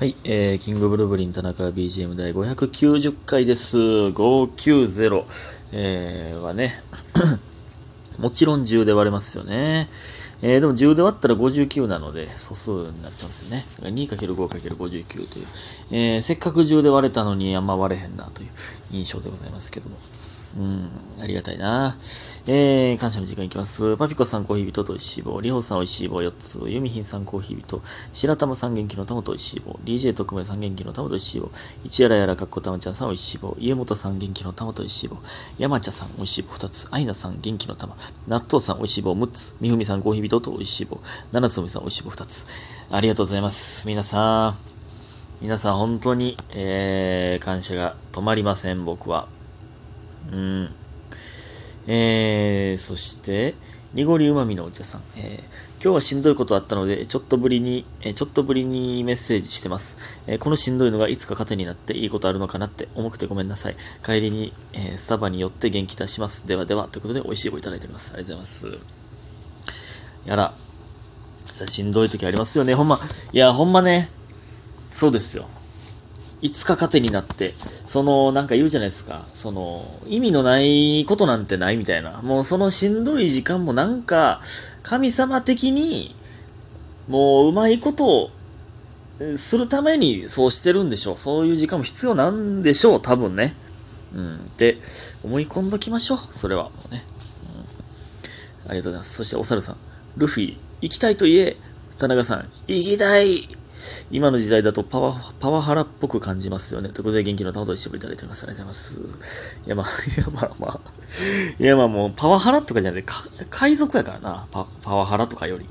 はい、えー、キングブルーブリン田中 BGM 第590回です。590、えー、はね、もちろん10で割れますよね。えー、でも10で割ったら59なので、素数になっちゃうんですよね。2×5×59 という、えー、せっかく10で割れたのにあんま割れへんなという印象でございますけども。うん、ありがたいな。えー、感謝の時間いきます。パピコさんコーヒー人とおいしい棒、リホさんおいしい棒4つ、ユミヒンさんコーヒー人、白玉さん元気の玉とおいしい棒、DJ 特命さん元気の玉とおいしい棒、一やらやらかっこたまちゃんさんおいしい棒、家元さん元気の玉とおいしい棒、山茶さんおいしい棒2つ、アイナさん元気の玉、納豆さんおいしい棒6つ、みふみさんコーヒー人とおいしい棒、七つおみさんおいしい棒2つ。ありがとうございます。皆さん、皆さん本当に、えー、感謝が止まりません、僕は。うん。えー、そして、濁りうまみのお茶さん。えー、今日はしんどいことあったので、ちょっとぶりに、えーちょっとぶりにメッセージしてます。えーこのしんどいのがいつか糧になっていいことあるのかなって重くてごめんなさい。帰りに、えスタバに寄って元気出します。ではでは、ということで美味しい棒いただいております。ありがとうございます。やら。さしんどい時ありますよね。ほんま、いや、ほんまね、そうですよ。いつか糧になって、その、なんか言うじゃないですか。その、意味のないことなんてないみたいな。もうそのしんどい時間もなんか、神様的に、もううまいことを、するためにそうしてるんでしょう。そういう時間も必要なんでしょう。多分ね。うん。って、思い込んどきましょう。それは。もうね。うん。ありがとうございます。そして、お猿さん。ルフィ、行きたいと言え。田中さん、行きたい今の時代だとパワ、パワハラっぽく感じますよね。ということで元気の玉と一緒にいただいております。ありがとうございます。いや、まあ、いや、まあまあ。いや、まあもう、パワハラとかじゃなくて、海賊やからな。パパワハラとかより。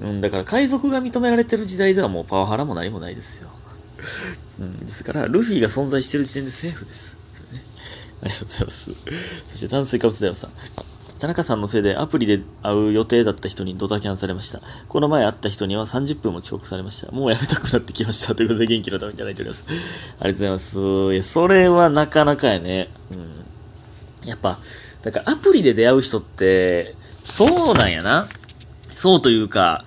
うん、だから海賊が認められてる時代ではもうパワハラも何もないですよ。うん、ですから、ルフィが存在してる時点でセーフです。ね、ありがとうございます。そして炭水化物だよさん。田中さんのせいでアプリで会う予定だった人にドタキャンされました。この前会った人には30分も遅刻されました。もうやめたくなってきました。ということで元気のためにいただいております。ありがとうございます。いや、それはなかなかやね。うん。やっぱ、だからアプリで出会う人って、そうなんやな。そうというか、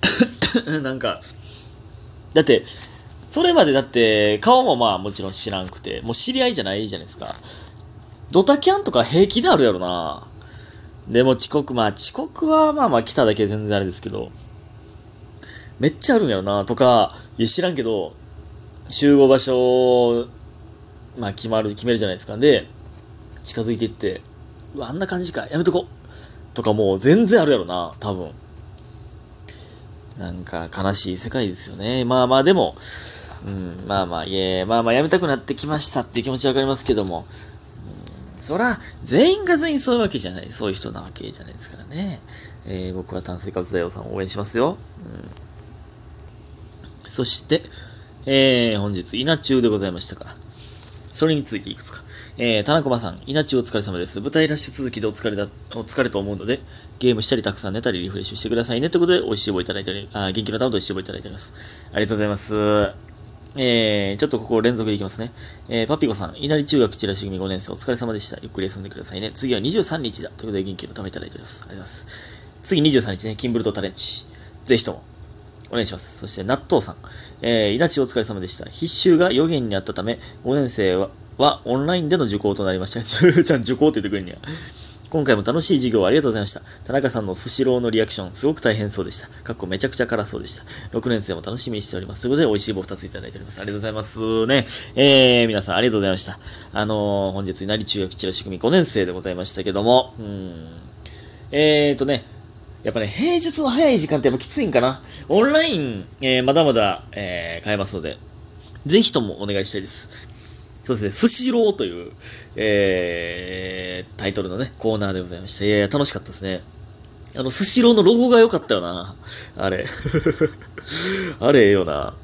なんか、だって、それまでだって、顔もまあもちろん知らんくて、もう知り合いじゃないじゃないですか。ドタキャンとか平気であるやろな。でも遅刻、まあ遅刻はまあまあ来ただけ全然あれですけど、めっちゃあるんやろな、とか、いや知らんけど、集合場所、まあ決まる、決めるじゃないですか。で、近づいていって、うわ、あんな感じか、やめとこ。とかもう全然あるやろな、多分。なんか悲しい世界ですよね。まあまあでも、うん、まあまあ、いえ、まあまあやめたくなってきましたっていう気持ちわかりますけども、そら、全員が全員そういうわけじゃない、そういう人なわけじゃないですからね。えー、僕は炭水化物大王さんを応援しますよ。うん、そして、えー、本日、稲中でございましたか。それについていくつか。えー、田中さん、稲中お疲れ様です。舞台ラッシュ続きでお疲れだ、お疲れと思うので、ゲームしたりたくさん寝たりリフレッシュしてくださいね。ということで、美味しい棒いただいており、あ、元気の玉と美味しい棒いただいております。ありがとうございます。えー、ちょっとここ連続でいきますね。えー、パピコさん、稲荷中学チラシ組5年生お疲れ様でした。ゆっくり休んでくださいね。次は23日だ。ということで、元気の玉いただいております。ありがとうございます。次23日ね、キンブルトタレンチ。ぜひとも、お願いします。そして、納豆さん。えー、稲地お疲れ様でした。必修が予言にあったため、5年生は、はオンラインでの受講となりました。ちゃん受講って言ってくれんねや。今回も楽しい授業ありがとうございました。田中さんのスシローのリアクション、すごく大変そうでした。かっこめちゃくちゃ辛そうでした。6年生も楽しみにしております。ということで、美味しい棒2ついただいております。ありがとうございます。ね。えー、皆さんありがとうございました。あのー、本日、稲荷中学チラシ組5年生でございましたけども、うん。えーとね、やっぱね、平日の早い時間ってやっぱきついんかな。オンライン、えー、まだまだ、えー、買えますので、ぜひともお願いしたいです。そうですね、スシローという、えー、タイトルのね、コーナーでございました。いやいや、楽しかったですね。あの、スシローのロゴが良かったよな。あれ。あれええよな。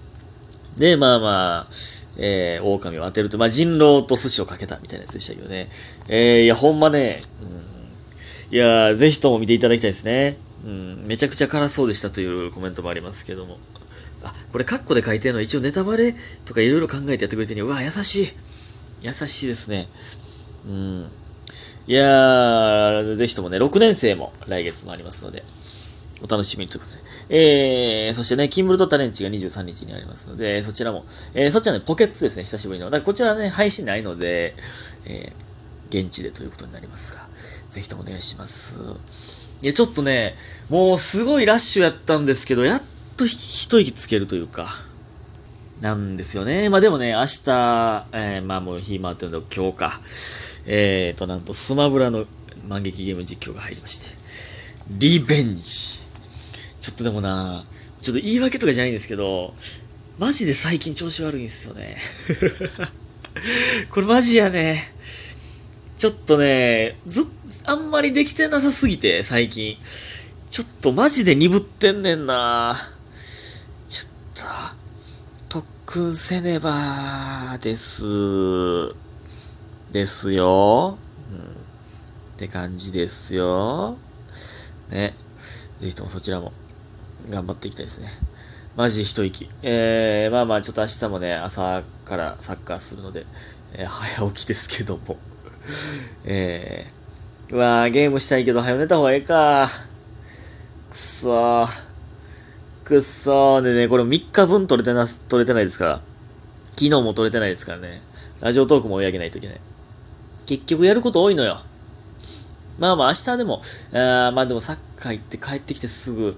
で、まあまあ、えー、狼を当てると、まあ、人狼と寿司をかけたみたいなやつでしたけどね。えー、いや、ほんまね、うん、いやぜひとも見ていただきたいですね。うん、めちゃくちゃ辛そうでしたというコメントもありますけども。あ、これカッコで書いてるのは一応ネタバレとかいろいろ考えてやってくれてるにうわ、優しい。優しいですね。うん。いやー、ぜひともね、6年生も来月もありますので、お楽しみにということで。えー、そしてね、キンブルドタレンチが23日にありますので、そちらも、えー、そちはね、ポケッツですね、久しぶりの。だからこちらね、配信ないので、えー、現地でということになりますが、ぜひともお願いします。いや、ちょっとね、もうすごいラッシュやったんですけど、やっと一息つけるというか、なんですよね。まあでもね、明日、えー、まあもう日回ってるの今日か。えーと、なんとスマブラの万劇ゲーム実況が入りまして、リベンジ。ちょっとでもな、ちょっと言い訳とかじゃないんですけど、マジで最近調子悪いんですよね。これマジやね。ちょっとね、ず、あんまりできてなさすぎて、最近。ちょっとマジで鈍ってんねんな。ちょっと、特訓せねば、です。ですよ。うん。って感じですよ。ね。ぜひともそちらも頑張っていきたいですね。マジ一息。えー、まあまあちょっと明日もね、朝からサッカーするので、えー、早起きですけども。えー、うわー、ゲームしたいけど早寝た方がええか。くそー。くっそー。でね、これ3日分撮れてな、撮れてないですから。昨日も撮れてないですからね。ラジオトークも追い上げないといけない。結局やること多いのよ。まあまあ明日でも、あまあでもサッカー行って帰ってきてすぐ、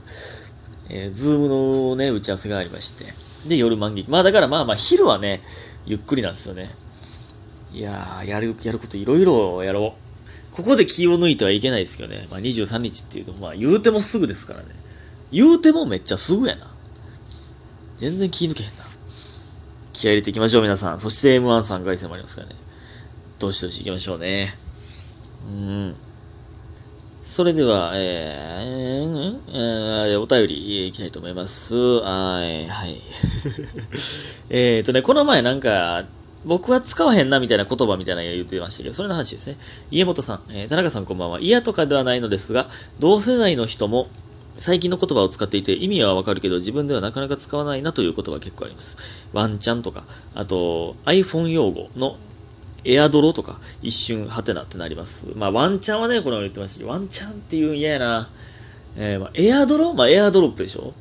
えー、ズームのね、打ち合わせがありまして。で、夜満劇。まあだからまあまあ昼はね、ゆっくりなんですよね。いやー、やる、やることいろいろやろう。ここで気を抜いてはいけないですけどね。まあ23日っていうと、まあ言うてもすぐですからね。言うてもめっちゃすぐやな。全然気抜けへんな。気合入れていきましょう、皆さん。そして M1 3回戦もありますからね。どうしどし行きましょうね。うん。それでは、えー、えー、お便りいきたいと思います。はい、はい。えっとね、この前なんか、僕は使わへんなみたいな言葉みたいなの言ってましたけど、それの話ですね。家元さん、えー、田中さんこんばんは。嫌とかではないのですが、同世代の人も最近の言葉を使っていて意味はわかるけど自分ではなかなか使わないなという言葉結構あります。ワンチャンとか、あと iPhone 用語のエアドロとか、一瞬、ハテナってなります。まあ、ワンチャンはね、この言ってましたけど、ワンチャンっていう嫌やな。えー、まあ、エアドロ？まあ、エアドロップでしょ？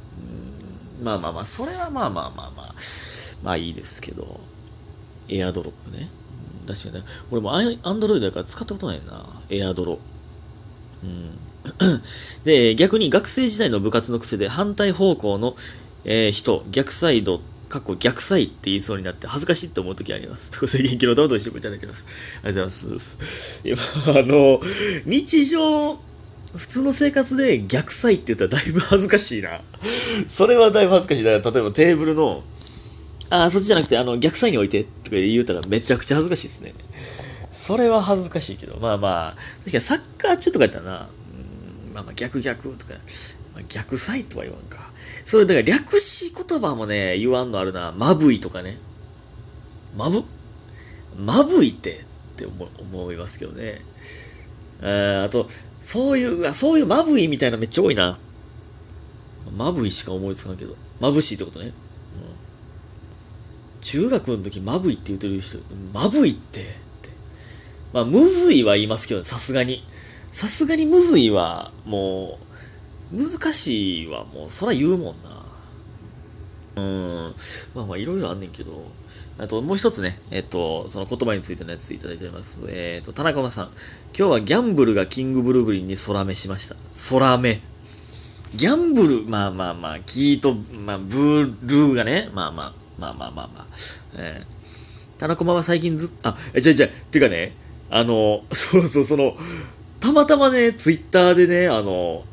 うんまあまあまあ、それはまあまあまあまあ、まあいいですけど、エアドロップね。確かにね。俺もアンドロイドだから使ったことないな。エアドロ。うん。で、逆に学生時代の部活の癖で反対方向の、えー、人、逆サイド過去逆サイって言いそうになって恥ずかしいって思う時あります。と、そういう元気の玉としてもいただいてます。ありがとうございます。今、あの、日常、普通の生活で逆サイって言ったらだいぶ恥ずかしいな。それはだいぶ恥ずかしいな。例えばテーブルの、あ、そっちじゃなくて、あの、逆サイに置いてとか言うたらめちゃくちゃ恥ずかしいですね。それは恥ずかしいけど、まあまあ、確かにサッカー中とかやったらな、まあまあ逆逆とか、まあ、逆サイとは言わんか。それ、だから略し言葉もね、言わんのあるな。まぶいとかね。まぶ、まぶいってって思思いますけどね。ああと、そういう、そういうまぶいみたいなめっちゃ多いな。まぶいしか思いつかんけど。まぶしいってことね。うん、中学の時まぶいって言ってる人、まぶいってって。まあ、むずいは言いますけど、さすがに。さすがにむずいは、もう、難しいはもう、そら言うもんな。うん。まあまあ、いろいろあんねんけど。あと、もう一つね、えっと、その言葉についてのやついただいております。えっと、田中さん。今日はギャンブルがキングブルーブリンに空目しました。空目。ギャンブル、まあまあまあ、キーと、まあ、ブルーがね、まあまあ、まあまあまあまあ。えー、田中は最近ずっと、あ、え、じゃじゃ、てかね、あの、そうそう、その、たまたまね、ツイッターでね、あの、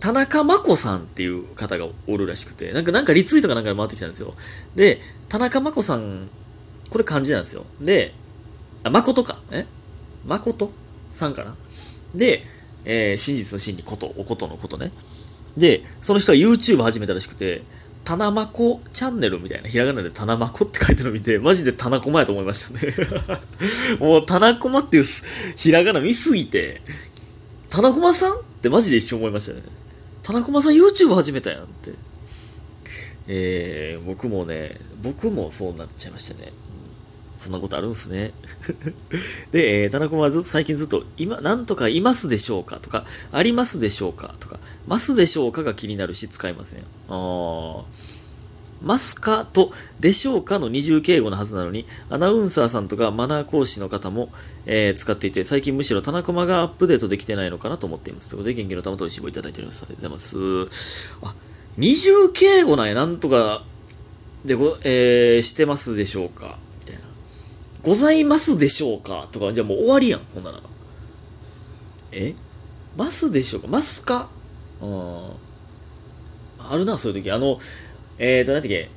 田中真子さんっていう方がおるらしくて、なんか、なんかリツイートかなんかで回ってきたんですよ。で、田中真子さん、これ漢字なんですよ。で、あ、誠か。え？誠さんかな？で、えー、真実の真にこと、おことのことね。で、その人は YouTube 始めたらしくて、タナマコチャンネルみたいな、ひらがなでタナマコって書いてるの見て、マジでタナコマやと思いましたね。もうタナコマっていうひらがな見すぎて、タナコマさんってマジで一瞬思いましたね。タナコマさん YouTube 始めたやんって。えー、僕もね、僕もそうなっちゃいましたね。そんなことあるんすね。で、えー、田中はずっと最近ずっと、今、なんとかいますでしょうかとか、ありますでしょうかとか、ますでしょうかが気になるし使いますね。あ。ますかと、でしょうかの二重敬語のはずなのに、アナウンサーさんとかマナー講師の方も、えー、使っていて、最近むしろ田中間がアップデートできてないのかなと思っています。ということで、元気の玉と一緒にいただいております。ありがとうございます。あ、二重敬語なんや、なんとか、でご、えー、してますでしょうか。ございますでしょうか？とか、じゃあもう終わりやん、ほんなら。え？ますでしょうか？ますか？うん。あるな、そういう時。あの、えーと、なんてっけ、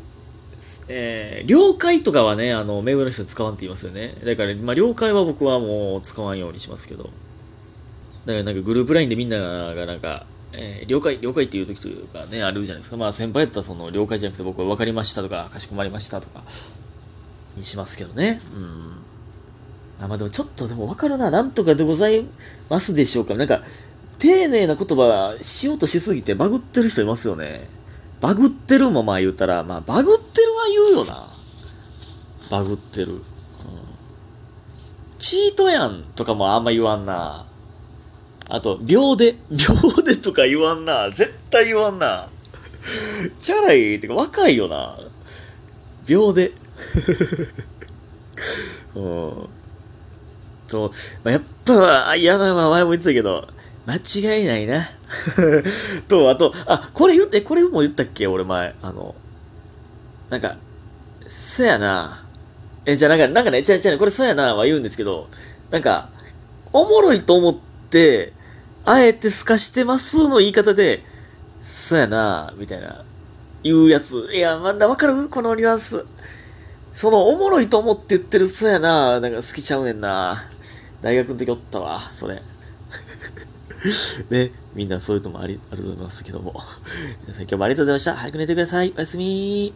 えー、了解とかはね、あの、目上の人使わんって言いますよね。だから、まあ、了解は僕はもう使わんようにしますけど。だからなんかグループラインでみんながなんか、えー、了解、了解っていう時というかね、あるじゃないですか。まあ先輩やったらその了解じゃなくて僕は分かりましたとか、かしこまりましたとか、にしますけどね。うん。あ、まあでもちょっとでも分かるな。なんとかでございますでしょうか。なんか、丁寧な言葉しようとしすぎてバグってる人いますよね。バグってるもまあ言うたら、まあバグってるは言うよな。バグってる。うん、チートやんとかもあんま言わんな。あと、秒で。秒でとか言わんな。絶対言わんな。チャラいってか若いよな。秒で。うん。と、まあ、やっぱ、嫌なのは前も言ってたけど、間違いないな。と、あと、あ、これ言って、これも言ったっけ俺前。あの、なんか、そやな。え、じゃあなんか、なんかね、違う違う、これそやなは言うんですけど、なんか、おもろいと思って、あえて透かしてますの言い方で、そやな、みたいな、言うやつ。いや、まだわかる？このニュアンス。その、おもろいと思って言ってる、そうやな、なんか好きちゃうねんな。大学の時おったわ、それ。ね、みんなそういうのもあり、あると思いますけども。皆さん今日もありがとうございました。早く寝てください。おやすみ